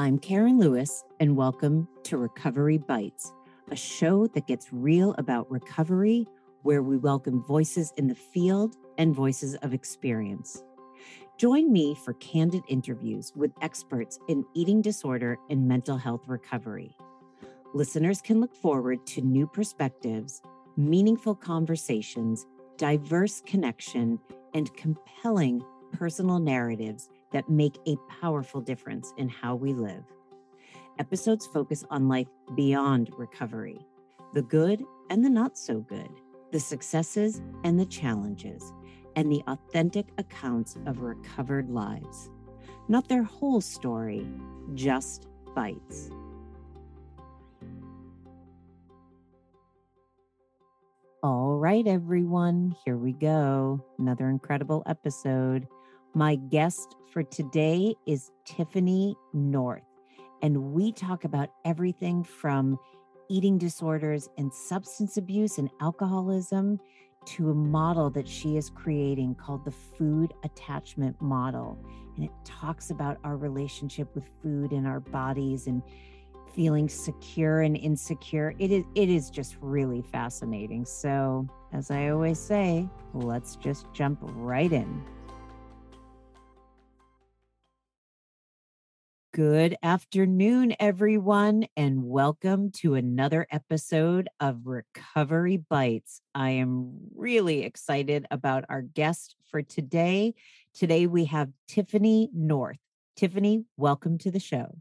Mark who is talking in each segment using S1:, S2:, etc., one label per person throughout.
S1: I'm Karen Lewis, and welcome to Recovery Bites, a show that gets real about recovery, where we welcome voices in the field and voices of experience. Join me for candid interviews with experts in eating disorder and mental health recovery. Listeners can look forward to new perspectives, meaningful conversations, diverse connection, and compelling personal narratives that make a powerful difference in how we live. Episodes focus on life beyond recovery, the good and the not so good, the successes and the challenges, and the authentic accounts of recovered lives. Not their whole story, just bites. All right, everyone, here we go. Another incredible episode. My guest for today is Tiffany North, and we talk about everything from eating disorders and substance abuse and alcoholism to a model that she is creating called the food attachment model. And it talks about our relationship with food and our bodies and feeling secure and insecure. It is it is just really fascinating. So, as I always say, let's just jump right in. Good afternoon, everyone, and welcome to another episode of Recovery Bites. I am really excited about our guest for today. Today we have Tiffany North. Tiffany, welcome to the show.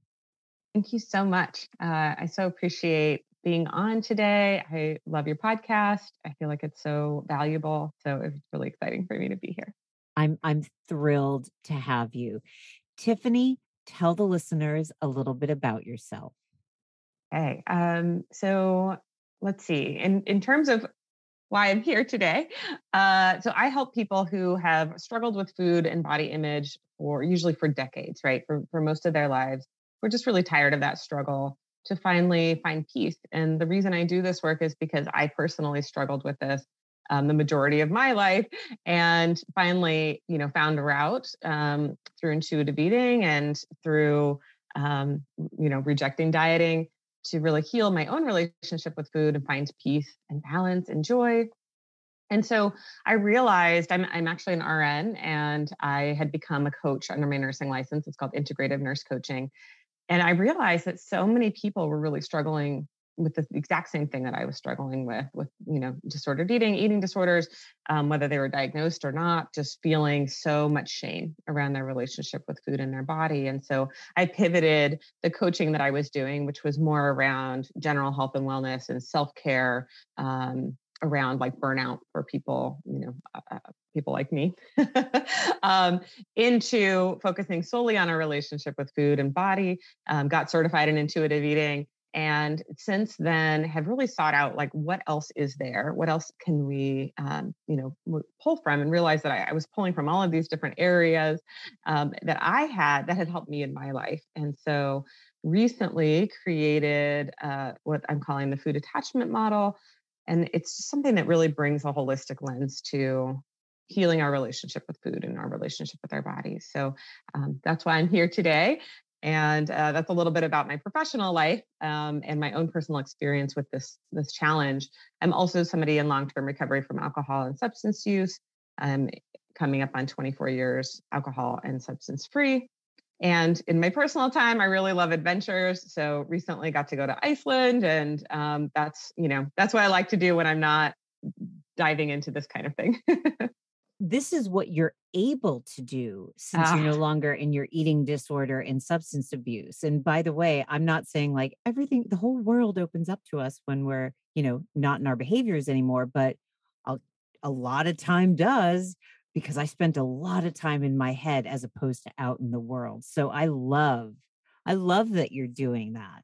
S2: Thank you so much. Uh, I so appreciate being on today. I love your podcast. I feel like it's so valuable. So it's really exciting for me to be here.
S1: I'm I'm thrilled to have you. Tiffany, tell the listeners a little bit about yourself.
S2: Okay. Um, so let's see. In in terms of why I'm here today, uh, so I help people who have struggled with food and body image for usually for decades, right? For for most of their lives. We're just really tired of that struggle to finally find peace. And the reason I do this work is because I personally struggled with this um, the majority of my life and finally you know found a route um, through intuitive eating and through um, you know rejecting dieting to really heal my own relationship with food and find peace and balance and joy and so I realized I'm, I'm actually an RN and I had become a coach under my nursing license. It's called integrative nurse coaching. And I realized that so many people were really struggling with the exact same thing that I was struggling with, with you know disordered eating, eating disorders, um, whether they were diagnosed or not, just feeling so much shame around their relationship with food and their body. And so I pivoted the coaching that I was doing, which was more around general health and wellness and self care. Um, around like burnout for people, you know, uh, uh people like me, um, into focusing solely on our relationship with food and body. Um, got certified in intuitive eating, and since then have really sought out like what else is there? What else can we um, you know pull from and realize that I, I, was pulling from all of these different areas um, that i had that had helped me in my life. And so recently created uh, what i'm calling the food attachment model and it's something that really brings a holistic lens to healing our relationship with food and our relationship with our bodies. So um, that's why i'm here today and uh, that's a little bit about my professional life um, and my own personal experience with this this challenge. I'm also somebody in long-term recovery from alcohol and substance use. I'm coming up on 24 years alcohol and substance free. And in my personal time, I really love adventures. So recently got to go to Iceland, and um, that's you know that's what I like to do when I'm not diving into this kind of thing.
S1: this is what you're able to do since you're no ah. longer in your eating disorder and substance abuse. And by the way, I'm not saying like everything, the whole world opens up to us when we're, you know, not in our behaviors anymore, but a, a lot of time does because I spent a lot of time in my head as opposed to out in the world. So I love, I love that you're doing that.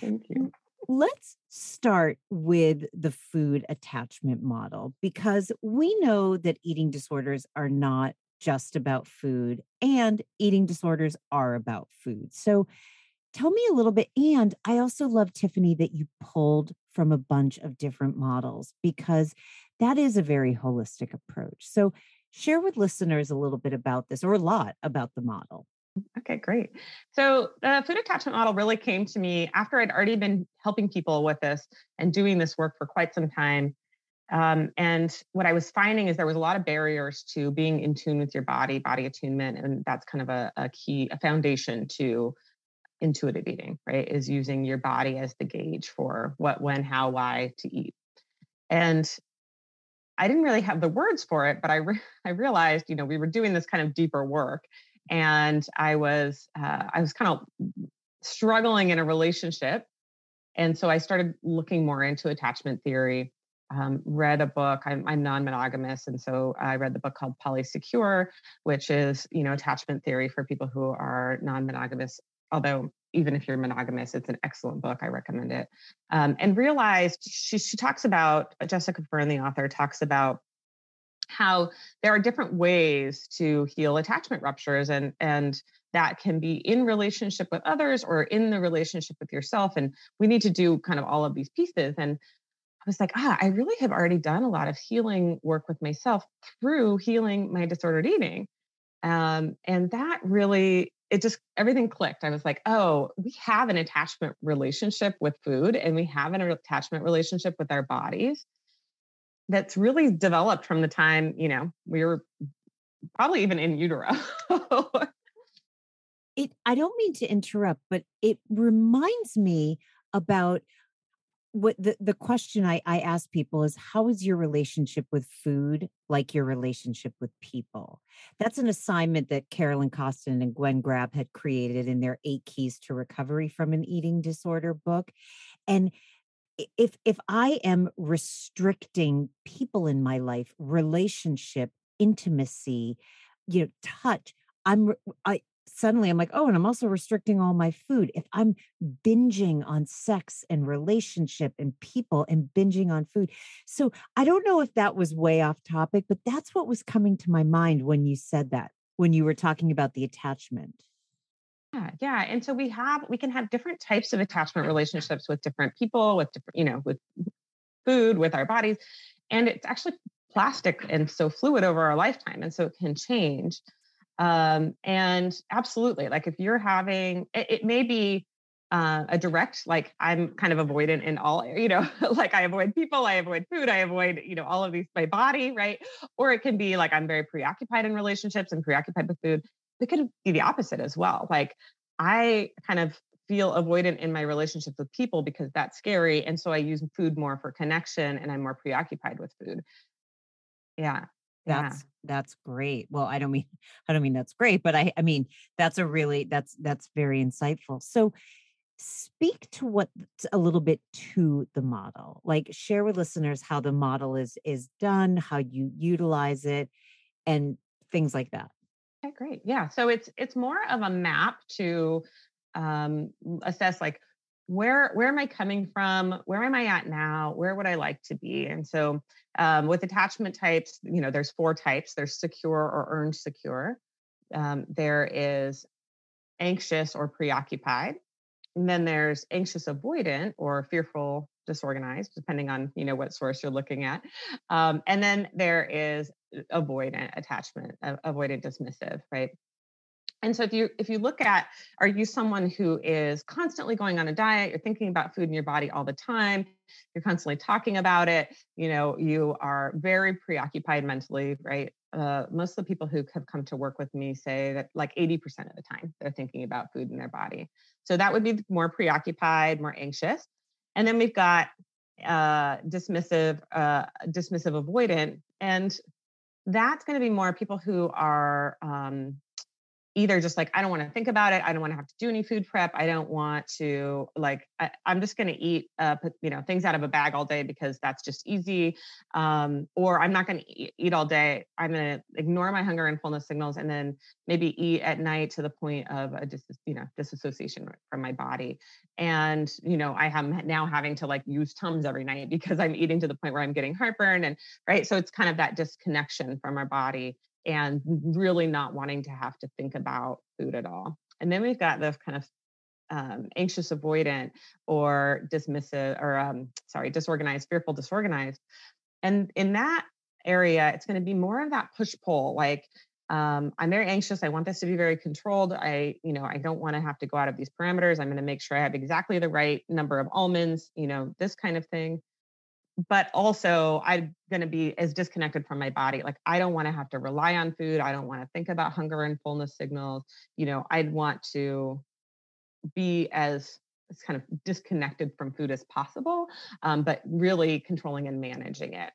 S2: Thank you.
S1: Let's start with the food attachment model because we know that eating disorders are not just about food and eating disorders are about food. So tell me a little bit. And I also love, Tiffany, that you pulled from a bunch of different models because that is a very holistic approach. So share with listeners a little bit about this or a lot about the model.
S2: Okay, great. So the food attachment model really came to me after I'd already been helping people with this and doing this work for quite some time. Um, and what I was finding is there was a lot of barriers to being in tune with your body, body attunement, and that's kind of a, a key, a foundation to intuitive eating, right? Is using your body as the gauge for what, when, how, why to eat. And I didn't really have the words for it, but I re- I realized, you know, we were doing this kind of deeper work, and I was uh, I was kind of struggling in a relationship, and so I started looking more into attachment theory. Um, read a book. I'm, I'm non-monogamous, and so I read the book called Polysecure, which is you know attachment theory for people who are non-monogamous. Although even if you're monogamous, it's an excellent book. I recommend it. Um, and realized she she talks about Jessica Fern, the author, talks about how there are different ways to heal attachment ruptures and and that can be in relationship with others or in the relationship with yourself and we need to do kind of all of these pieces. And i was like ah i really have already done a lot of healing work with myself through healing my disordered eating. Um, and that really it just everything clicked. I was like, oh, we have an attachment relationship with food and we have an attachment relationship with our bodies that's really developed from the time, you know, we were probably even in utero.
S1: it I don't mean to interrupt, but it reminds me about what the, the question I, I ask people is how is your relationship with food like your relationship with people? That's an assignment that Carolyn Costin and Gwen Grabb had created in their eight keys to recovery from an eating disorder book. And if if I am restricting people in my life, relationship, intimacy, you know, touch, I'm I suddenly I'm like, oh, and I'm also restricting all my food. If I'm binging on sex and relationship and people and binging on food. So I don't know if that was way off topic, but that's what was coming to my mind when you said that, when you were talking about the attachment.
S2: Yeah, yeah. And so we have, we can have different types of attachment relationships with different people, with different, you know, with food, with our bodies. And it's actually plastic and so fluid over our lifetime. And so it can change. Um, and absolutely, like if you're having, it, it may be uh, a direct, like I'm kind of avoidant in all, you know, like I avoid people, I avoid food, I avoid, you know, all of these, my body, right? Or it can be like I'm very preoccupied in relationships and preoccupied with food. It could be the opposite as well. Like I kind of feel avoidant in my relationships with people because that's scary. And so I use food more for connection and I'm more preoccupied with food. Yeah.
S1: That's yeah. that's great. Well, I don't mean I don't mean that's great, but I I mean that's a really that's that's very insightful. So speak to what a little bit to the model. Like share with listeners how the model is is done, how you utilize it and things like that.
S2: Okay, great. Yeah. So it's it's more of a map to um, assess like where where am i coming from? Where am i at now? Where would i like to be? And so um, with attachment types you know there's four types. There's secure or earned secure. Um, there is anxious or preoccupied. And then there's anxious avoidant or fearful disorganized depending on you know what source you're looking at. Um, and then there is avoidant attachment avoidant dismissive right and so if you if you look at are you someone who is constantly going on a diet, you're thinking about food in your body all the time, you're constantly talking about it, you know, you are very preoccupied mentally, right? Uh, most of the people who have come to work with me say that like 80% of the time they're thinking about food in their body. So that would be more preoccupied, more anxious. And then we've got uh, dismissive, uh, dismissive avoidant, and that's going to be more people who are um, either just like i don't want to think about it i don't want to have to do any food prep i don't want to like I, am just going to eat uh, you know things out of a bag all day because that's just easy um, or i'm not going to eat all day i'm going to ignore my hunger and fullness signals and then maybe eat at night to the point of a dis, you know disassociation from my body. And you know i am now having to like use tums every night because i'm eating to the point where i'm getting heartburn and right? So it's kind of that disconnection from our body and really not wanting to have to think about food at all. And then we've got the kind of um, anxious avoidant or dismissive or um, sorry disorganized fearful disorganized. And in that area it's going to be more of that push pull like um, i'm very anxious. I want this to be very controlled. I you know i don't want to have to go out of these parameters. I'm going to make sure i have exactly the right number of almonds you know this kind of thing but also i'm going to be as disconnected from my body like i don't want to have to rely on food i don't want to think about hunger and fullness signals you know i'd want to be as kind of disconnected from food as possible um, but really controlling and managing it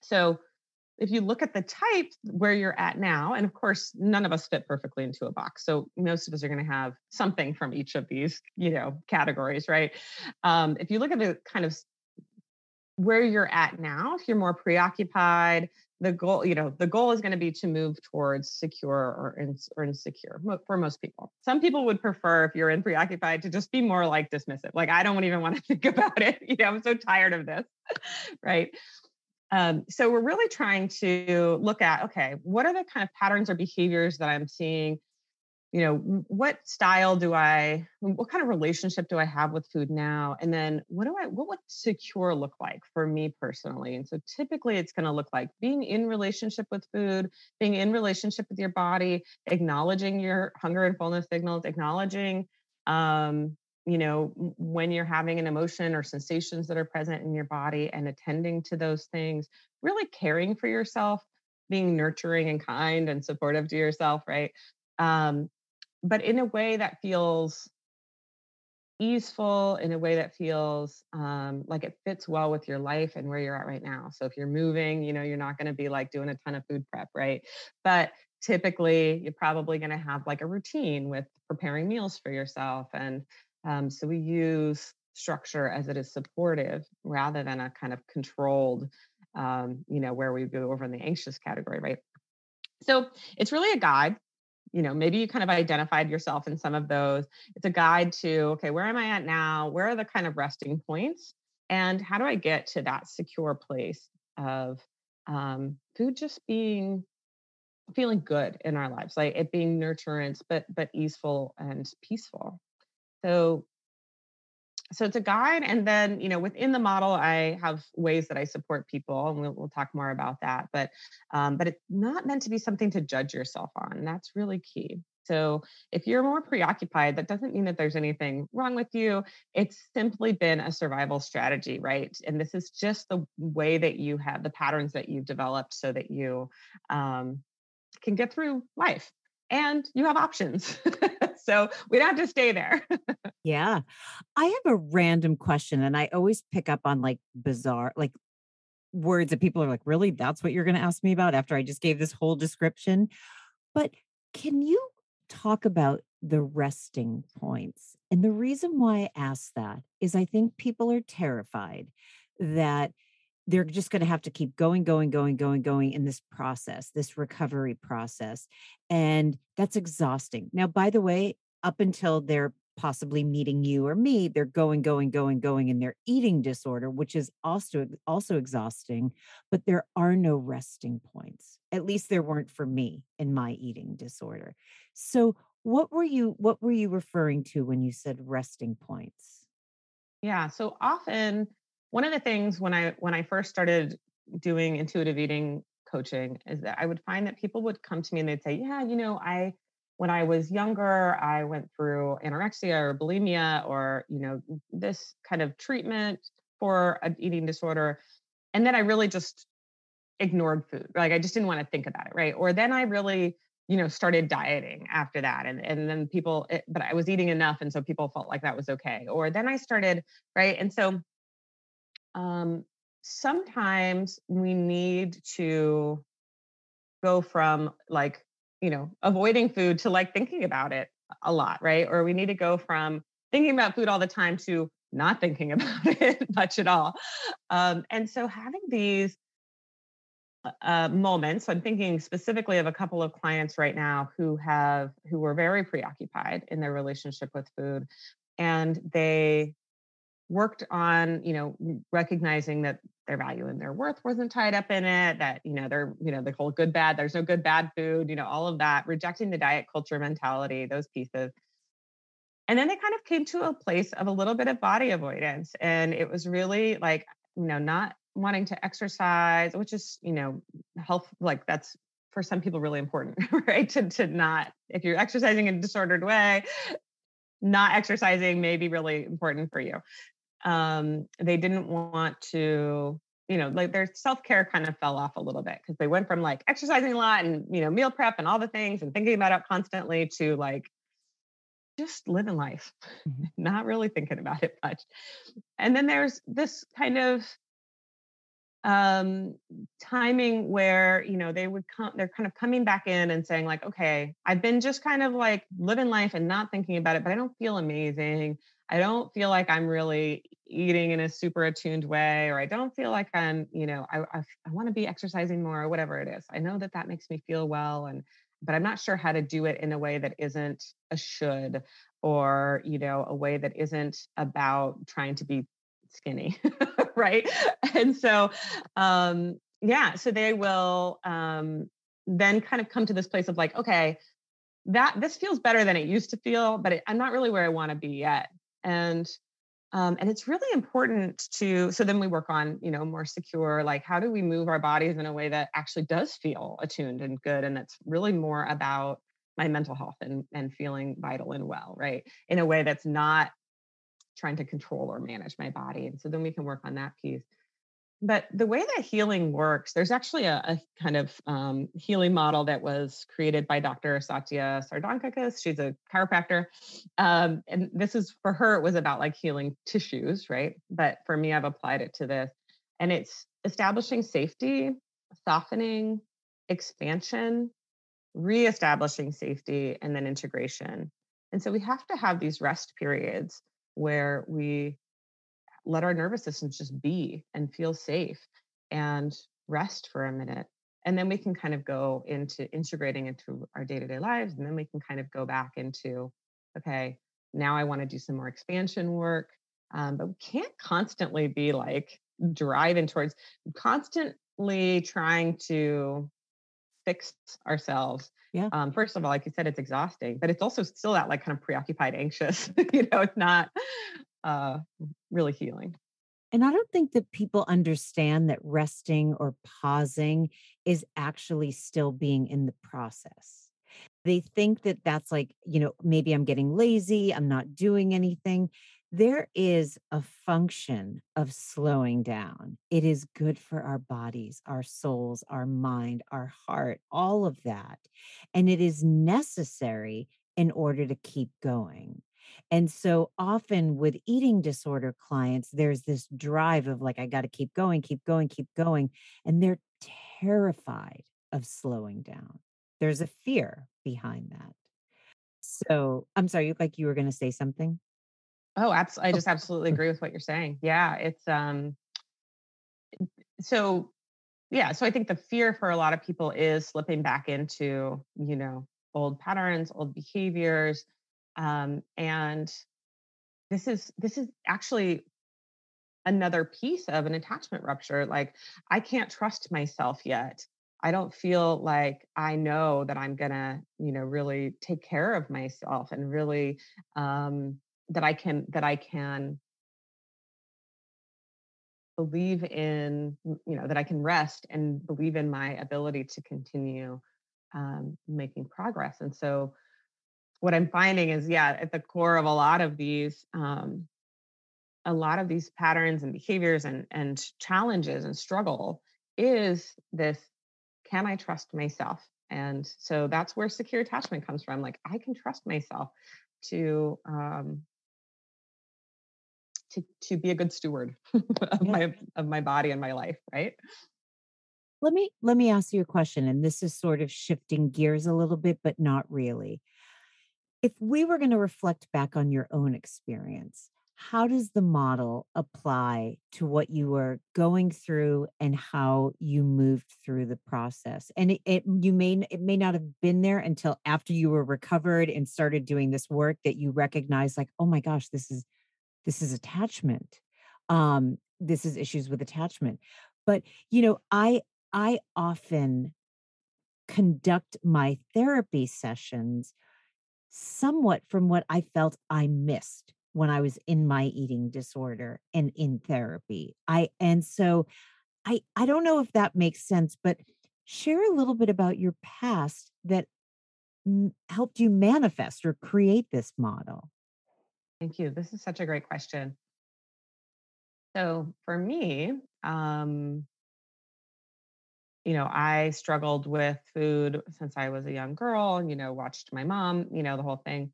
S2: so if you look at the type where you're at now, and of course, none of us fit perfectly into a box. So most of us are going to have something from each of these, you know, categories, right? Um, if you look at the kind of where you're at now, if you're more preoccupied, the goal, you know, the goal is going to be to move towards secure or, ins- or insecure for most people. Some people would prefer, if you're in preoccupied, to just be more like dismissive. Like, I don't even want to think about it. You know, I'm so tired of this, right? Um, so we're really trying to look at okay, what are the kind of patterns or behaviors that I'm seeing? You know, what style do I, what kind of relationship do I have with food now? And then what do I, what would secure look like for me personally? And so typically it's going to look like being in relationship with food, being in relationship with your body, acknowledging your hunger and fullness signals, acknowledging um, you know, when you're having an emotion or sensations that are present in your body and attending to those things, really caring for yourself, being nurturing and kind and supportive to yourself, right? Um, but in a way that feels easeful, in a way that feels um, like it fits well with your life and where you're at right now. So if you're moving, you know, you're not going to be like doing a ton of food prep, right? But typically you're probably going to have like a routine with preparing meals for yourself and um, so we use structure as it is supportive rather than a kind of controlled, um, you know, where we go over in the anxious category, right? So it's really a guide. You know, maybe you kind of identified yourself in some of those. It's a guide to, okay, where am I at now? Where are the kind of resting points? And how do I get to that secure place of um, food just being feeling good in our lives, like it being nurturance, but but easeful and peaceful. So so it's a guide and then you know within the model i have ways that i support people and we'll, we'll talk more about that but um, but it's not meant to be something to judge yourself on that's really key. So if you're more preoccupied that doesn't mean that there's anything wrong with you. It's simply been a survival strategy right? And this is just the way that you have the patterns that you've developed so that you um, can get through life and you have options So we don't have to stay there.
S1: yeah. I have a random question, and I always pick up on like bizarre, like words that people are like, really? That's what you're going to ask me about after I just gave this whole description. But can you talk about the resting points? And the reason why I ask that is I think people are terrified that they're just going to have to keep going, going, going, going, going in this process, this recovery process. And that's exhausting. Now, by the way, up until they're possibly meeting you or me, they're going, going, going, going in their eating disorder, which is also also exhausting. But there are no resting points. At least there weren't for me in my eating disorder. So what were you what were you referring to when you said resting points?
S2: Yeah. So often one of the things when I when I first started doing intuitive eating coaching is that I would find that people would come to me and they'd say, "Yeah, you know, I when I was younger, I went through anorexia or bulimia or, you know, this kind of treatment for an eating disorder. And then I really just ignored food. Like I just didn't want to think about it, right? Or then I really, you know, started dieting after that. And and then people, it, but I was eating enough. And so people felt like that was okay. Or then I started, right? And so um, sometimes we need to go from like, you know, avoiding food to like thinking about it a lot, right? Or we need to go from thinking about food all the time to not thinking about it much at all. Um, and so having these uh, uh, moments, I'm thinking specifically of a couple of clients right now who have who were very preoccupied in their relationship with food, and they worked on you know recognizing that their value and their worth wasn't tied up in it that you know they're you know the whole good bad there's no good bad food you know all of that rejecting the diet culture mentality those pieces and then they kind of came to a place of a little bit of body avoidance and it was really like you know not wanting to exercise which is you know health like that's for some people really important, right? To to not if you're exercising in a disordered way, not exercising may be really important for you. Um, they didn't want to you know, like their self care kind of fell off a little bit because they went from like exercising a lot and, you know, meal prep and all the things and thinking about it constantly to like just living life, mm-hmm. not really thinking about it much. And then there's this kind of um timing where you know they would come they're kind of coming back in and saying like okay i've been just kind of like living life and not thinking about it but i don't feel amazing i don't feel like i'm really eating in a super attuned way or i don't feel like i'm you know i i, I want to be exercising more or whatever it is. I know that that makes me feel well and but i'm not sure how to do it in a way that isn't a should or you know a way that isn't about trying to be skinny right? And so um yeah so they will um then kind of come to this place of like okay that this feels better than it used to feel but it, i'm not really where i want to be yet and um, and it's really important to so then we work on you know more secure like how do we move our bodies in a way that actually does feel attuned and good and that's really more about my mental health and, and feeling vital and well right? In a way that's not trying to control or manage my body and so then we can work on that piece but the way that healing works, there's actually a, a kind of um, healing model that was created by Dr. Satya Sardankakis. She's a chiropractor. Um, and this is for her, it was about like healing tissues, right? But for me, I've applied it to this. And it's establishing safety, softening, expansion, reestablishing safety, and then integration. And so we have to have these rest periods where we let our nervous systems just be and feel safe and rest for a minute and then we can kind of go into integrating into our day-to-day lives and then we can kind of go back into okay now i want to do some more expansion work um, but we can't constantly be like driving towards constantly trying to fix ourselves
S1: yeah.
S2: um, first of all like you said it's exhausting but it's also still that like kind of preoccupied anxious you know it's not uh, really healing.
S1: And I don't think that people understand that resting or pausing is actually still being in the process. They think that that's like, you know, maybe I'm getting lazy, I'm not doing anything. There is a function of slowing down. It is good for our bodies, our souls, our mind, our heart, all of that. And it is necessary in order to keep going. And so often with eating disorder clients, there's this drive of like, I got to keep going, keep going, keep going. And they're terrified of slowing down. There's a fear behind that. So I'm sorry, you like you were going to say something?
S2: Oh, absolutely. I just absolutely agree with what you're saying. Yeah. It's, um, so yeah. So I think the fear for a lot of people is slipping back into, you know, old patterns, old behaviors, um, and this is this is actually another piece of an attachment rupture like i can't trust myself yet. I don't feel like i know that i'm gonna you know really take care of myself and really um that i can that i can believe in you know that i can rest and believe in my ability to continue um, making progress. And so what I'm finding is, yeah, at the core of a lot of these, um, a lot of these patterns and behaviors and and challenges and struggle is this: Can I trust myself? And so that's where secure attachment comes from. Like I can trust myself to um, to to be a good steward of my of my body and my life, right?
S1: Let me let me ask you a question, and this is sort of shifting gears a little bit, but not really if we were going to reflect back on your own experience, how does the model apply to what you were going through and how you moved through the process? And it, it you may it may not have been there until after you were recovered and started doing this work that you recognize like, oh my gosh, this is this is attachment. Um, this is issues with attachment. But you know, I I often conduct my therapy sessions somewhat from what I felt I missed when I was in my eating disorder and in therapy. I and so I I don't know if that makes sense, but Share a little bit about your past that m- helped you manifest or create this model.
S2: Thank you. This is such a great question. So for me, um, you know, I struggled with food since I was a young girl, you know, watched my mom, you know, the whole thing.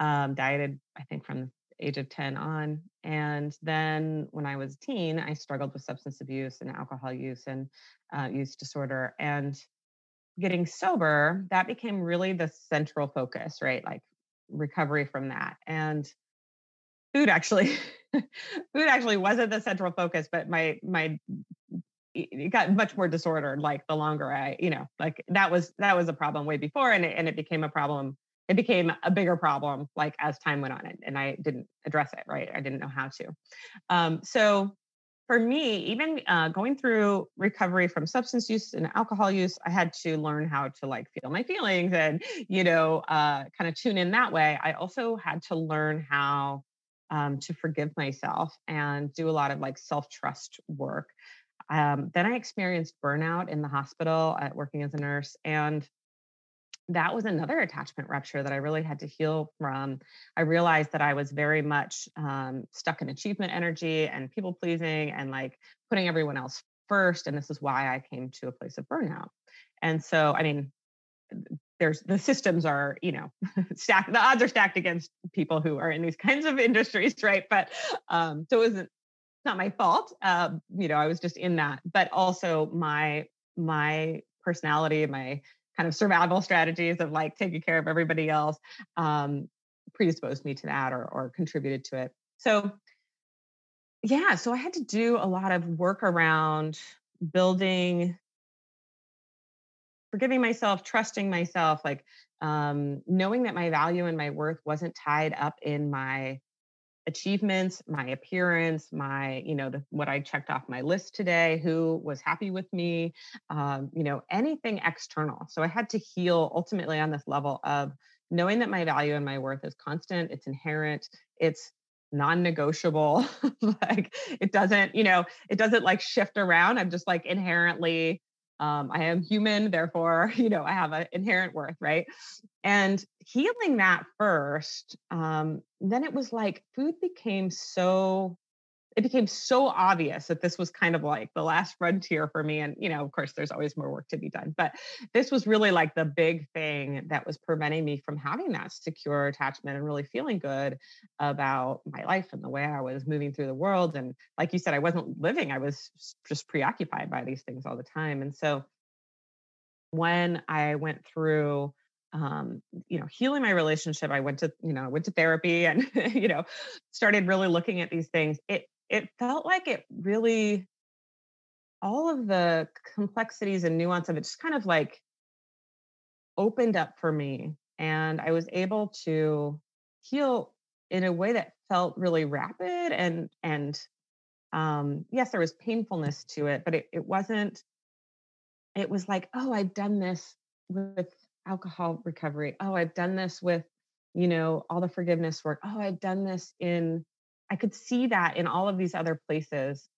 S2: Um, dieted, I think, from the age of 10 on. And then when I was a teen, I struggled with substance abuse and alcohol use and uh, use disorder. And getting sober, that became really the central focus, right? Like recovery from that. And food actually food actually wasn't the central focus but my my it got much more disordered like the longer i you know like that was that was a problem way before and it, and it became a problem it became a bigger problem like as time went on and, and i didn't address it right? I didn't know how to. Um, so for me even uh, going through recovery from substance use and alcohol use i had to learn how to like feel my feelings and you know uh, kind of tune in that way. I also had to learn how um, to forgive myself and do a lot of like self trust work um, then I experienced burnout in the hospital at working as a nurse. And that was another attachment rupture that I really had to heal from. I realized that I was very much um, stuck in achievement energy and people pleasing and like putting everyone else first. And this is why I came to a place of burnout. And so, I mean, there's the systems are, you know, stacked, the odds are stacked against people who are in these kinds of industries, right? But um, so it wasn't not my fault. Uh, you know, I was just in that, but also my my personality, my kind of survival strategies of like taking care of everybody else um, predisposed me to that or or contributed to it. So yeah, so I had to do a lot of work around building forgiving myself, trusting myself, like um, knowing that my value and my worth wasn't tied up in my achievements, my appearance, my, you know, the, what I checked off my list today, who was happy with me, um, you know, anything external. So I had to heal ultimately on this level of knowing that my value and my worth is constant, it's inherent, it's non-negotiable like it doesn't you know it doesn't like shift around i'm just like inherently um, i am human therefore you know i have an inherent worth right? And healing that first um, then it was like food became so it became so obvious that this was kind of like the last frontier for me and you know of course there's always more work to be done but this was really like the big thing that was preventing me from having that secure attachment and really feeling good about my life and the way i was moving through the world and like you said i wasn't living i was just preoccupied by these things all the time and so when i went through um, you know, healing my relationship. I went to, you know, went to therapy and, you know, started really looking at these things. It it felt like it really all of the complexities and nuance of it just kind of like opened up for me and i was able to heal in a way that felt really rapid and and um yes there was painfulness to it but it, it wasn't it was like oh i've done this with alcohol recovery. Oh i've done this with you know all the forgiveness work. Oh i've done this in I could see that in all of these other places.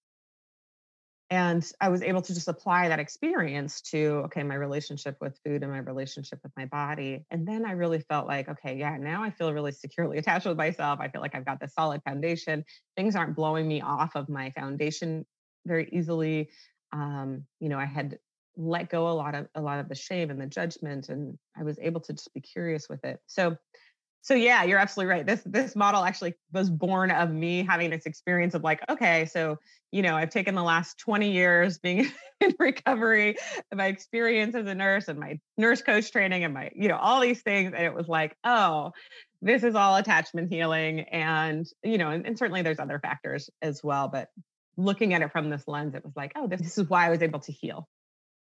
S2: And I was able to just apply that experience to, okay, my relationship with food and my relationship with my body. And then I really felt like, okay, yeah, now I feel really securely attached with myself. I feel like I've got this solid foundation. Things aren't blowing me off of my foundation very easily. Um, you know, I had let go a lot of a lot of the shame and the judgment and I was able to just be curious with it. So so yeah you're absolutely right. This this model actually was born of me having this experience of like okay so you know i've taken the last 20 years being in recovery my experience as a nurse and my nurse coach training and my you know all these things and it was like oh this is all attachment healing and you know and, and certainly there's other factors as well but looking at it from this lens it was like oh this, this is why i was able to heal.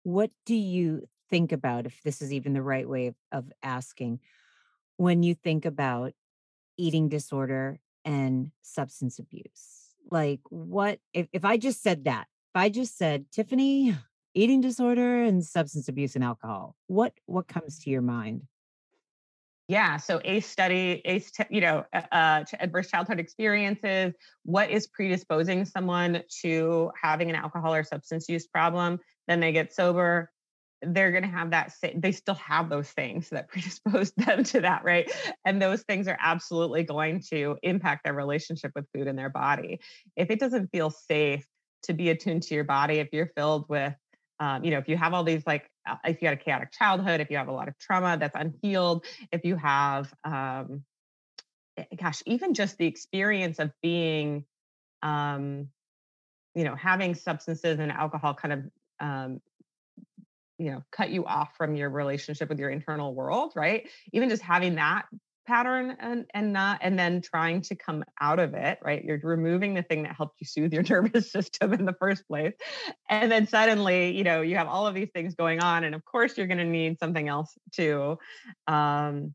S1: What do you think about if this is even the right way of, of asking when you think about eating disorder and substance abuse? Like, what if, if I just said that? If I just said, Tiffany, eating disorder and substance abuse and alcohol, what what comes to your mind?
S2: Yeah, so ACE study, ACE, you know, uh, uh adverse childhood experiences. What is predisposing someone to having an alcohol or substance use problem? Then they get sober they're going to have that they still have those things that predispose them to that right? And those things are absolutely going to impact their relationship with food in their body. If it doesn't feel safe to be attuned to your body if you're filled with um, you know if you have all these like uh, if you had a chaotic childhood if you have a lot of trauma that's unhealed if you have um, eh, gosh even just the experience of being um, you know having substances and alcohol kind of um, you know cut you off from your relationship with your internal world right? Even just having that pattern and and not and then trying to come out of it right? You're removing the thing that helped you soothe your nervous system in the first place. And then suddenly you know you have all of these things going on and of course you're going to need something else to um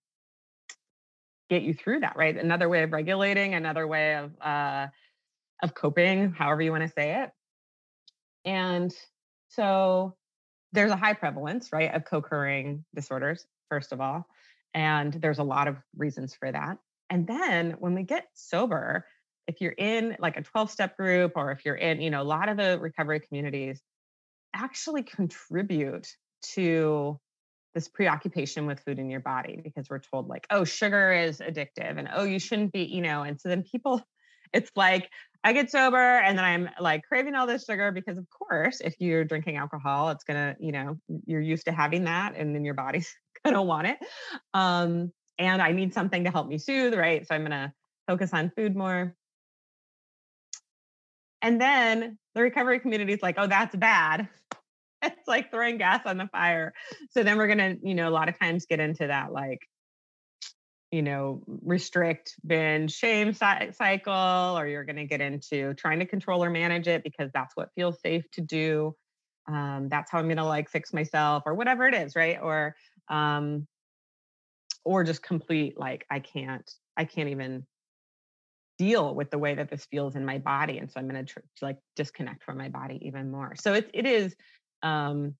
S2: get you through that right? Another way of regulating another way of uh of coping however you want to say it. And so there's a high prevalence, right, of co-occurring disorders, first of all. And there's a lot of reasons for that. And then when we get sober, if you're in like a 12 step group or if you're in, you know, a lot of the recovery communities actually contribute to this preoccupation with food in your body because we're told like, oh, sugar is addictive and oh, you shouldn't be, you know, and so then people, it's like, I get sober and then I'm like craving all this sugar because of course if you're drinking alcohol it's to, you know, you're used to having that and then your body's to want it. Um and I need something to help me soothe, right? So I'm to focus on food more. And then the recovery community is like, "Oh, that's bad." it's like throwing gas on the fire. So then we're to, you know, a lot of times get into that like you know, restrict binge shame cycle, or you're going to get into trying to control or manage it because that's what feels safe to do. Um, that's how I'm going to like fix myself, or whatever it is, right? Or, um, or just complete like I can't, I can't even deal with the way that this feels in my body, and so I'm going to tr- like disconnect from my body even more. So it it is. Um,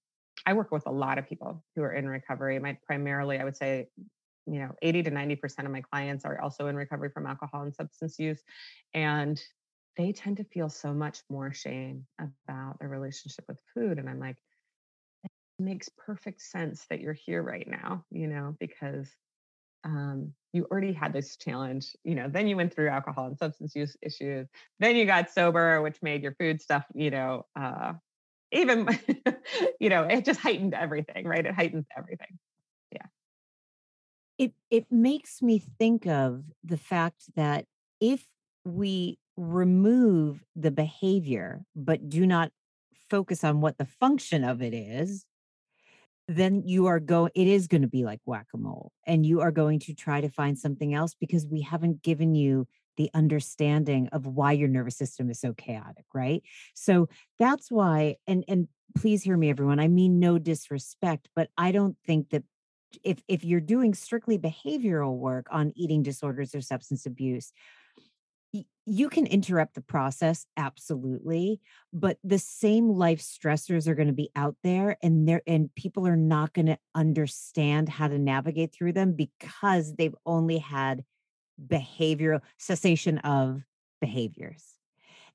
S2: I work with a lot of people who are in recovery. My primarily, I would say, you know 80 to 90% of my clients are also in recovery from alcohol and substance use and they tend to feel so much more shame about their relationship with food and i'm like it makes perfect sense that you're here right now you know because um, you already had this challenge you know then you went through alcohol and substance use issues then you got sober which made your food stuff you know uh, even you know it just heightened everything right? It heightens everything
S1: it it makes me think of the fact that if we remove the behavior but do not focus on what the function of it is then you are going it is going to be like whack-a-mole and you are going to try to find something else because we haven't given you the understanding of why your nervous system is so chaotic right? So that's why and and please hear me everyone i mean no disrespect but i don't think that if if you're doing strictly behavioral work on eating disorders or substance abuse you can interrupt the process absolutely but the same life stressors are going to be out there and there and people are not going to understand how to navigate through them because they've only had behavioral cessation of behaviors.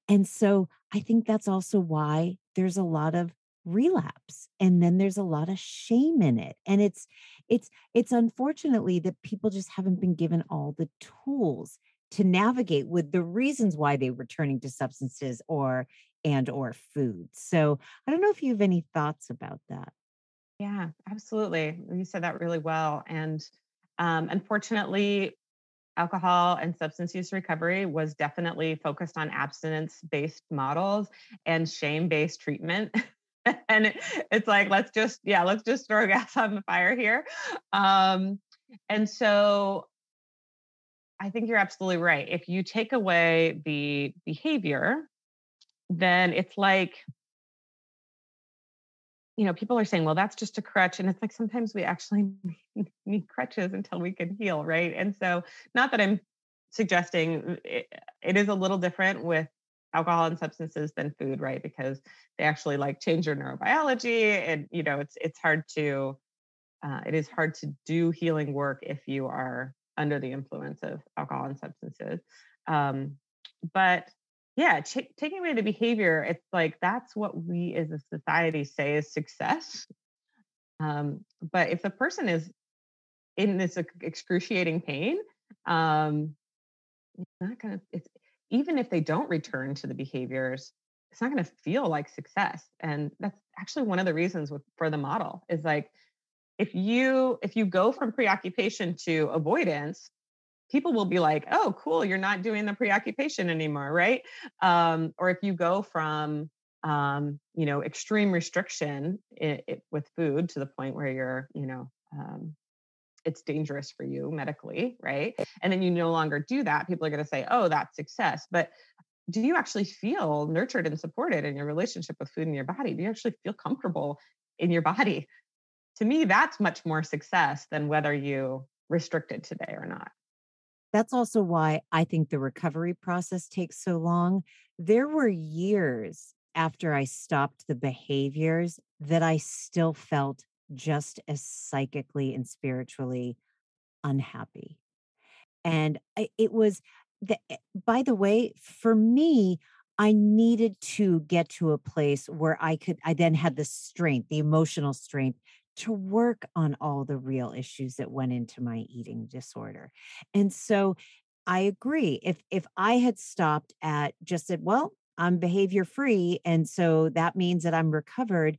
S1: And so i think that's also why there's a lot of relapse and then there's a lot of shame in it and it's it's it's unfortunately that people just haven't been given all the tools to navigate with the reasons why they were turning to substances or and or food. So i don't know if you have any thoughts about that.
S2: Yeah absolutely you said that really well and um, unfortunately alcohol and substance use recovery was definitely focused on abstinence based models and shame based treatment and it's like let's just yeah let's just throw gas on the fire here. Um and so i think you're absolutely right. If you take away the behavior then it's like you know people are saying well that's just a crutch and it's like sometimes we actually need crutches until we can heal right? And so not that i'm suggesting it, it is a little different with alcohol and substances than food, right? Because they actually like change your neurobiology, and you know it's it's hard to uh, it is hard to do healing work if you are under the influence of alcohol and substances. Um, but yeah, taking away the behavior, it's like that's what we as a society say is success. Um, but if the person is in this excruciating pain, um, it's not to, it's even if they don't return to the behaviors, it's not going to feel like success. And that's actually one of the reasons with, for the model is like, if you if you go from preoccupation to avoidance people will be like oh cool you're not doing the preoccupation anymore right um, or if you go from um, you know extreme restriction it, it, with food to the point where you're you know um, it's dangerous for you medically, right? And then you no longer do that, people are going to say, oh, that's success. But do you actually feel nurtured and supported in your relationship with food in your body? Do you actually feel comfortable in your body? To me, that's much more success than whether you restricted today or not.
S1: That's also why I think the recovery process takes so long. There were years after I stopped the behaviors that I still felt just as psychically and spiritually unhappy. And it was the, eh, by the way, for me, I needed to get to a place where I could, I then had the strength, the emotional strength to work on all the real issues that went into my eating disorder. And so I agree. If if I had stopped at just said, well, I'm behavior free and so that means that I'm recovered,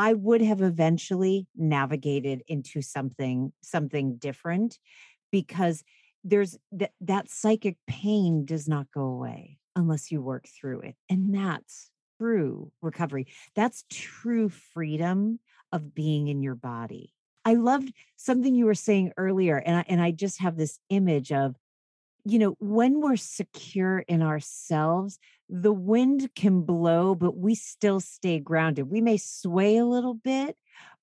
S1: I would have eventually navigated into something something different because there's that that psychic pain does not go away unless you work through it and that's true recovery. That's true freedom of being in your body. I loved something you were saying earlier and I, and I just have this image of you know, when we're secure in ourselves, the wind can blow, but we still stay grounded. We may sway a little bit,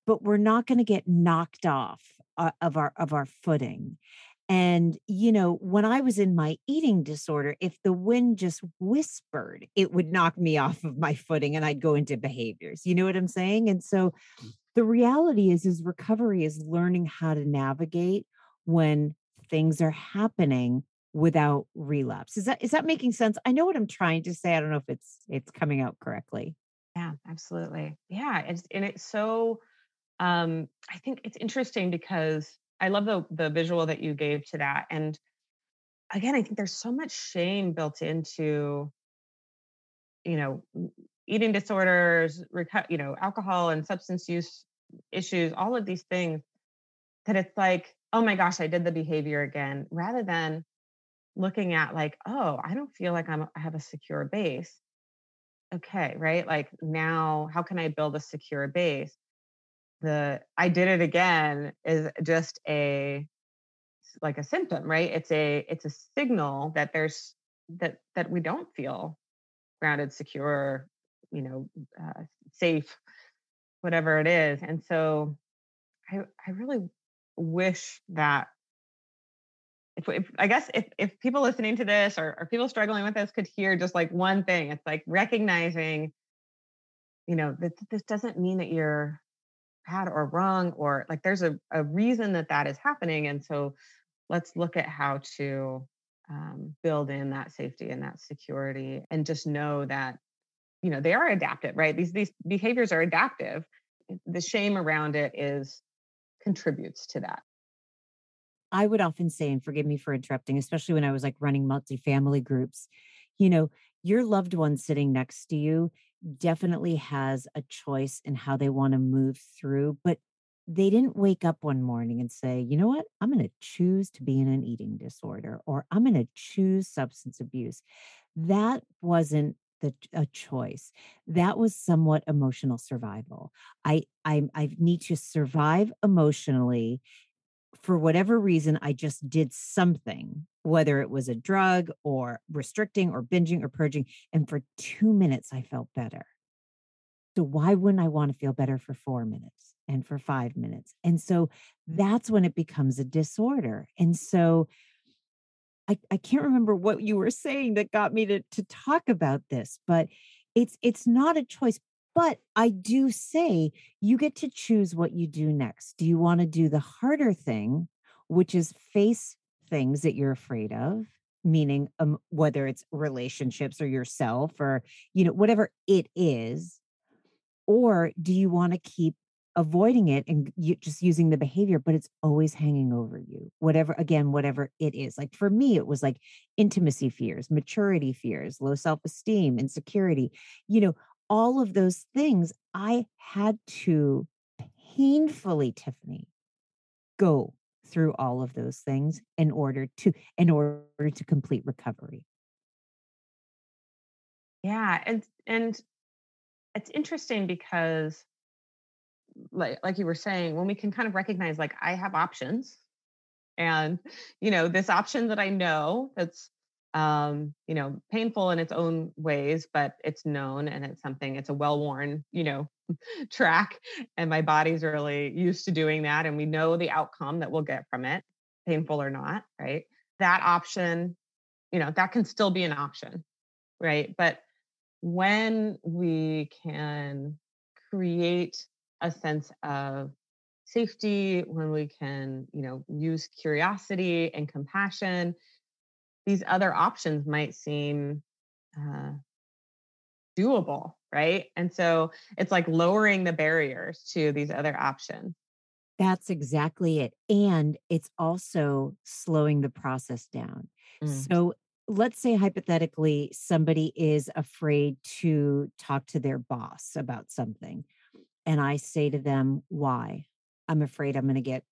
S1: but we're not going to get knocked off uh, of our of our footing. And you know, when I was in my eating disorder, if the wind just whispered, it would knock me off of my footing and I'd go into behaviors. You know what I'm saying? And so mm. the reality is is recovery is learning how to navigate when things are happening without relapse. Is that is that making sense? I know what I'm trying to say. I don't know if it's it's coming out correctly.
S2: Yeah, absolutely. Yeah, it's and it's so um I think it's interesting because I love the the visual that you gave to that and again, I think there's so much shame built into you know, eating disorders, you know, alcohol and substance use issues, all of these things that it's like, oh my gosh, I did the behavior again, rather than looking at like, oh, I don't feel like I'm I have a secure base. Okay, right? Like now, how can I build a secure base? The I did it again is just a like a symptom, right? It's a it's a signal that there's that that we don't feel grounded, secure, you know, uh, safe, whatever it is. And so, I I really wish that if, if, I guess if, if people listening to this or, or people struggling with this could hear just like one thing, it's like recognizing, you know, that this doesn't mean that you're bad or wrong or like there's a, a reason that that is happening. And so let's look at how to um, build in that safety and that security and just know that, you know, they are adaptive, right? These, these behaviors are adaptive. The shame around it is contributes to that.
S1: I would often say, and forgive me for interrupting, especially when I was like running multifamily groups, you know, your loved one sitting next to you definitely has a choice in how they want to move through, but they didn't wake up one morning and say, you know what, I'm going to choose to be in an eating disorder or I'm going to choose substance abuse. That wasn't the a choice. That was somewhat emotional survival. I i i need to survive emotionally for whatever reason, I just did something, whether it was a drug or restricting or binging or purging. And for two minutes, I felt better. So, why wouldn't I want to feel better for four minutes and for five minutes? And so mm. that's when it becomes a disorder. And so, I, I can't remember what you were saying that got me to, to talk about this, but it's it's not a choice but I do say you get to choose what you do next. Do you want to do the harder thing, which is face things that you're afraid of? meaning um, whether it's relationships or yourself or you know whatever it is or do you want to keep avoiding it and you, just using the behavior, but it's always hanging over you. Whatever, again, whatever it is. Like for me, it was like intimacy fears, maturity fears, low self esteem, insecurity, you know, all of those things. I had to painfully, Tiffany, go through all of those things in order to in order to complete recovery
S2: yeah and and it's interesting because like like you were saying when we can kind of recognize like i have options and you know this option that i know that's um you know painful in its own ways but it's known and it's something it's a well worn you know track and my body's really used to doing that and we know the outcome that we'll get from it painful or not right? That option you know that can still be an option right? But when we can create a sense of safety when we can you know use curiosity and compassion these other options might seem uh, doable right? And so it's like lowering the barriers to these other options.
S1: That's exactly it and it's also slowing the process down. Mm. so let's say hypothetically somebody is afraid to talk to their boss about something and i say to them why? I'm afraid i'm going to get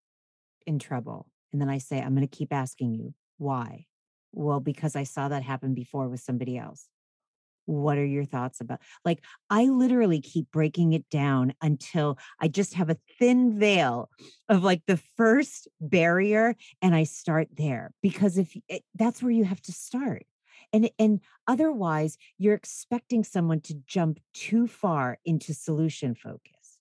S1: in trouble. And then i say i'm going to keep asking you why well because i saw that happen before with somebody else. What are your thoughts about like i literally keep breaking it down until i just have a thin veil of like the first barrier and i start there because if it, eh, that's where you have to start. And and otherwise you're expecting someone to jump too far into solution focus.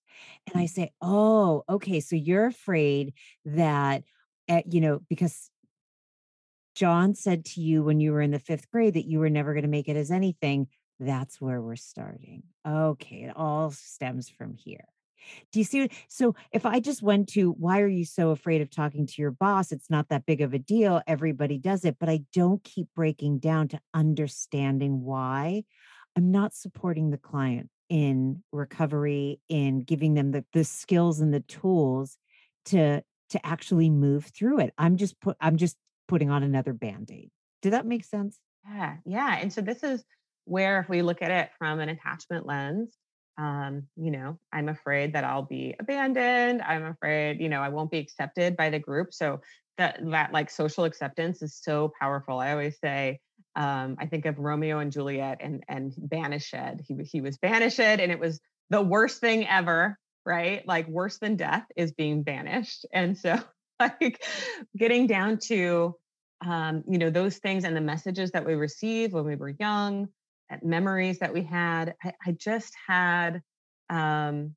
S1: And i say oh okay so you're afraid that uh, you know because John said to you when you were in the fifth grade that you were never going to make it as anything, that's where we're starting. Okay, it all stems from here. Do you see? So if I just went to, why are you so afraid of talking to your boss? It's not that big of a deal. Everybody does it, but I don't keep breaking down to understanding why. I'm not supporting the client in recovery, in giving them the, the skills and the tools to to actually move through it. I'm just put I'm just putting on another band-aid. Did that make sense?
S2: Yeah. Yeah. And so this is where if we look at it from an attachment lens, um, you know, I'm afraid that I'll be abandoned. I'm afraid, you know, I won't be accepted by the group. So that that like social acceptance is so powerful. I always say, um, I think of Romeo and Juliet and and banished. He he was banished, and it was the worst thing ever, right? Like worse than death is being banished. And so like getting down to um, you know those things and the messages that we received when we were young memories that we had i, I just had um,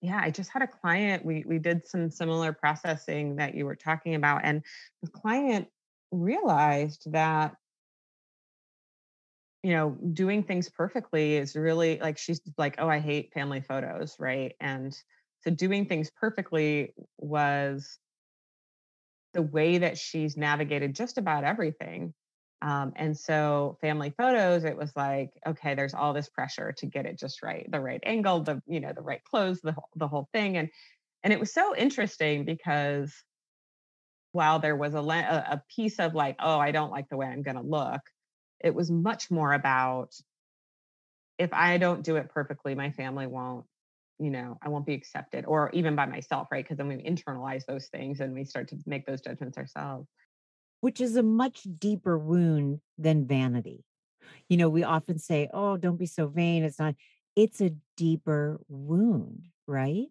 S2: yeah i just had a client we we did some similar processing that you were talking about and the client realized that you know doing things perfectly is really like she's like oh i hate family photos right? And so doing things perfectly was the way that she's navigated just about everything. Um, and so family photos, it was like, okay, there's all this pressure to get it just right, the right angle, the you know, the right clothes, the whole, the whole thing, and and it was so interesting because while there was a a piece of like, oh, I don't like the way I'm going to look, it was much more about if I don't do it perfectly, my family won't you know, I won't be accepted, or even by myself, right? Because then we internalize those things and we start to make those judgments ourselves.
S1: Which is a much deeper wound than vanity. You know, we often say, oh, don't be so vain. It's not, it's a deeper wound, right?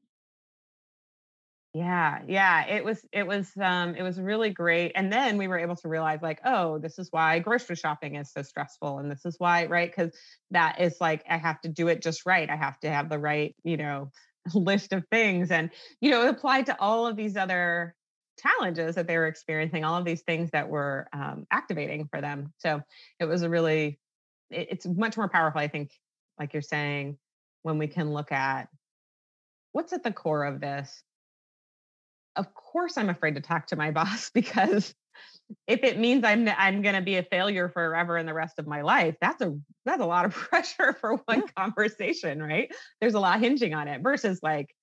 S2: Yeah, yeah, it was it was um it was really great. And then we were able to realize like, oh, this is why grocery shopping is so stressful and this is why, right? Cuz that is like I have to do it just right. I have to have the right, you know, list of things and you know, it applied to all of these other challenges that they were experiencing, all of these things that were um, activating for them. So it was a really it, it's much more powerful I think like you're saying when we can look at what's at the core of this of course I'm afraid to talk to my boss because if it means I'm I'm going to be a failure forever in the rest of my life, that's a that's a lot of pressure for one yeah. conversation, right? There's a lot hinging on it versus like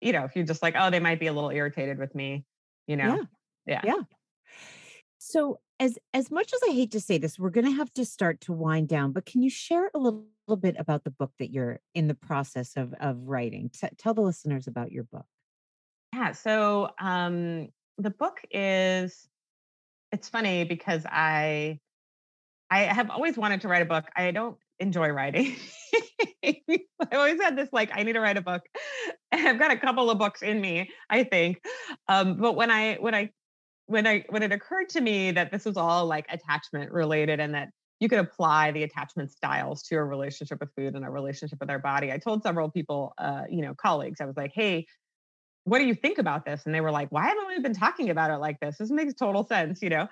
S2: you know, if you're just like, oh, they might be a little irritated with me, you know.
S1: Yeah. Yeah. yeah. So as as much as I hate to say this, we're going to have to start to wind down. But can you share a little, little bit about the book that you're in the process of of writing? T- tell the listeners about your book.
S2: Yeah. So um, the book is. It's funny because I I have always wanted to write a book. I don't enjoy writing. I've always had this like I need to write a book. I've got a couple of books in me, I think. Um, but when I when I when I when it occurred to me that this was all like attachment related and that you could apply the attachment styles to a relationship with food and a relationship with our body. I told several people, uh, you know, colleagues, I was like, hey, what do you think about this? And they were like, why haven't we been talking about it like this? This makes total sense, you know?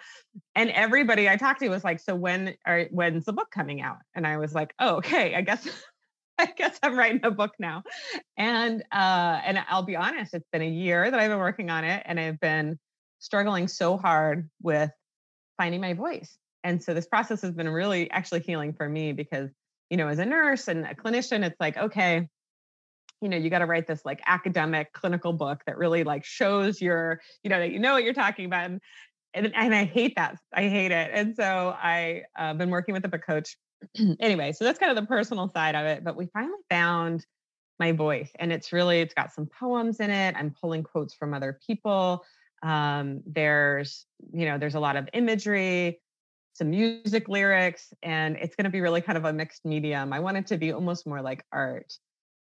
S2: And everybody I talked to was like, so when are when's the book coming out? And I was like, oh, okay, I guess I guess I'm writing a book now. And uh, and I'll be honest, it's been a year that I've been working on it and I've been struggling so hard with finding my voice. And so this process has been really actually healing for me because, you know, as a nurse and a clinician, it's like, okay, you know you got to write this like academic clinical book that really like shows your you know that you know what you're talking about and and, and i hate that i hate it and so i uh, been working with a book coach. Anyway so that's kind of the personal side of it but we finally found my voice and it's really it's got some poems in it i'm pulling quotes from other people um, there's you know there's a lot of imagery some music lyrics and it's going to be really kind of a mixed medium i want it to be almost more like art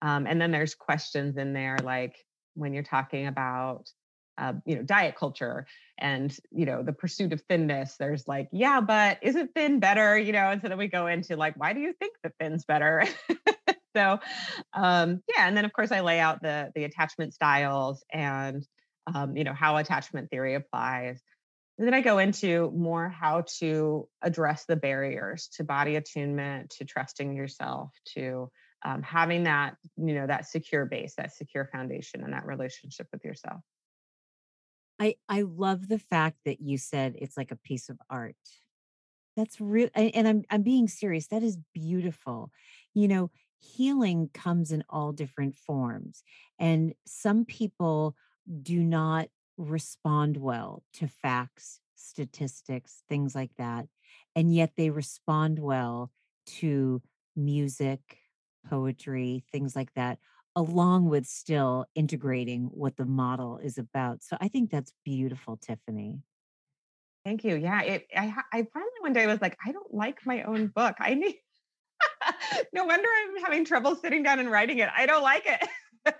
S2: um, and then there's questions in there like when you're talking about uh, you know diet culture and you know the pursuit of thinness there's like yeah but isn't thin better? You know and so then we go into like why do you think that thin's better? So um yeah and then of course i lay out the the attachment styles and um, you know how attachment theory applies. And then i go into more how to address the barriers to body attunement to trusting yourself to um, having that you know that secure base that secure foundation and that relationship with yourself.
S1: I i love the fact that you said it's like a piece of art. That's real and i'm i'm being serious that is beautiful. You know healing comes in all different forms and some people do not respond well to facts statistics things like that and yet they respond well to music poetry, things like that, along with still integrating what the model is about. So I think that's beautiful, Tiffany.
S2: Thank you. Yeah, it, I, I finally one day was like, I don't like my own book. I need. no wonder I'm having trouble sitting down and writing it. I don't like it.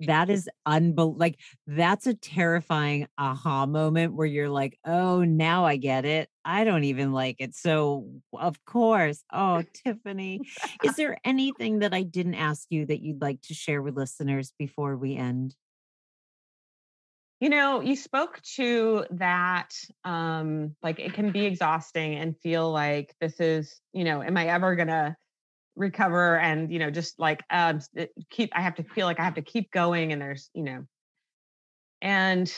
S1: that is unbelievable. Like that's a terrifying aha moment where you're like, oh, now I get it. I don't even like it. So of course. Oh, Tiffany, is there anything that I didn't ask you that you'd like to share with listeners before we end?
S2: You know, you spoke to that, um, like it can be exhausting and feel like this is, you know, am I ever gonna recover and you know just like um keep i have to feel like i have to keep going and there's you know and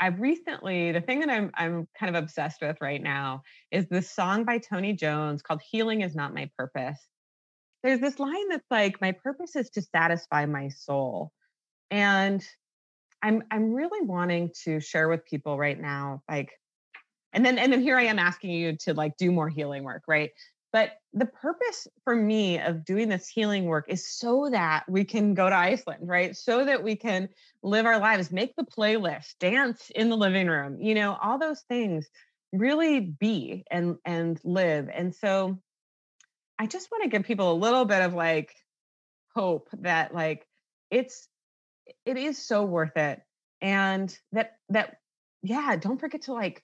S2: i've recently the thing that i'm i'm kind of obsessed with right now is this song by tony jones called healing is not my purpose. There's this line that's like my purpose is to satisfy my soul. And i'm i'm really wanting to share with people right now like and then and then here i am asking you to like do more healing work right but the purpose for me of doing this healing work is so that we can go to Iceland, right? So that we can live our lives, make the playlist, dance in the living room, you know, all those things really be and and live. And so I just want to give people a little bit of like hope that like it's it is so worth it and that that yeah, don't forget to like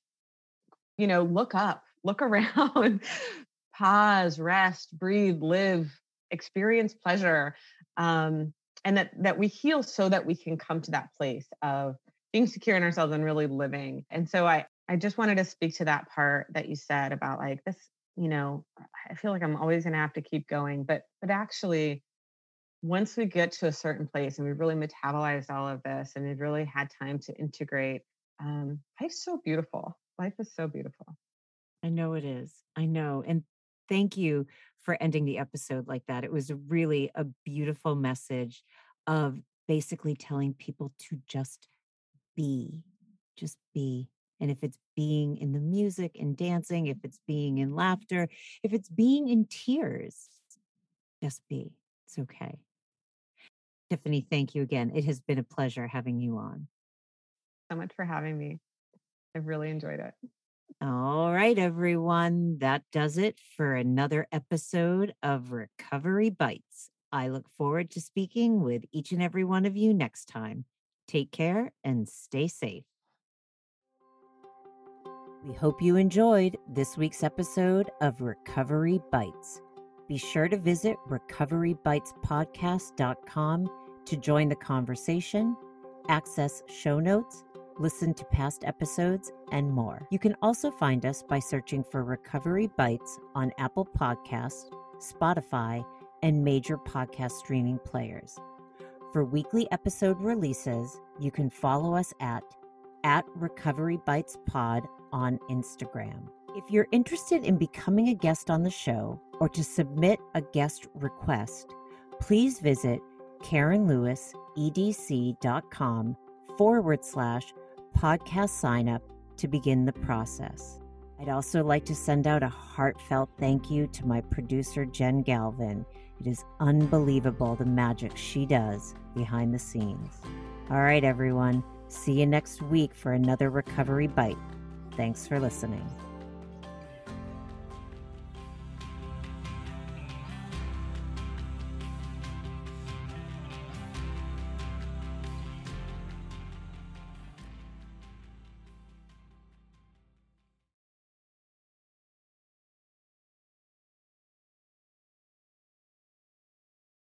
S2: you know, look up, look around, pause, rest, breathe, live, experience pleasure. Um, and that that we heal so that we can come to that place of being secure in ourselves and really living. And so I I just wanted to speak to that part that you said about like this, you know, I feel like I'm always gonna have to keep going, but but actually once we get to a certain place and we've really metabolized all of this and we've really had time to integrate, um, life's so beautiful. Life is so beautiful.
S1: I know it is. I know. And thank you for ending the episode like that. It was really a beautiful message of basically telling people to just be, just be. And if it's being in the music and dancing, if it's being in laughter, if it's being in tears, just be. It's okay. Tiffany, thank you again. It has been a pleasure having you on.
S2: So much for having me. I've really enjoyed it.
S1: All right, everyone. That does it for another episode of Recovery Bites. I look forward to speaking with each and every one of you next time. Take care and stay safe. We hope you enjoyed this week's episode of Recovery Bites. Be sure to visit recoverybitespodcast.com to join the conversation, access show notes, listen to past episodes, and more. You can also find us by searching for Recovery Bites on Apple Podcasts, Spotify, and major podcast streaming players. For weekly episode releases, you can follow us at at Recovery Bites Pod on Instagram. If you're interested in becoming a guest on the show or to submit a guest request, please visit KarenLewisEDC.com forward slash podcast sign up to begin the process. I'd also like to send out a heartfelt thank you to my producer, Jen Galvin. It is unbelievable the magic she does behind the scenes. All right, everyone. See you next week for another Recovery Bite. Thanks for listening.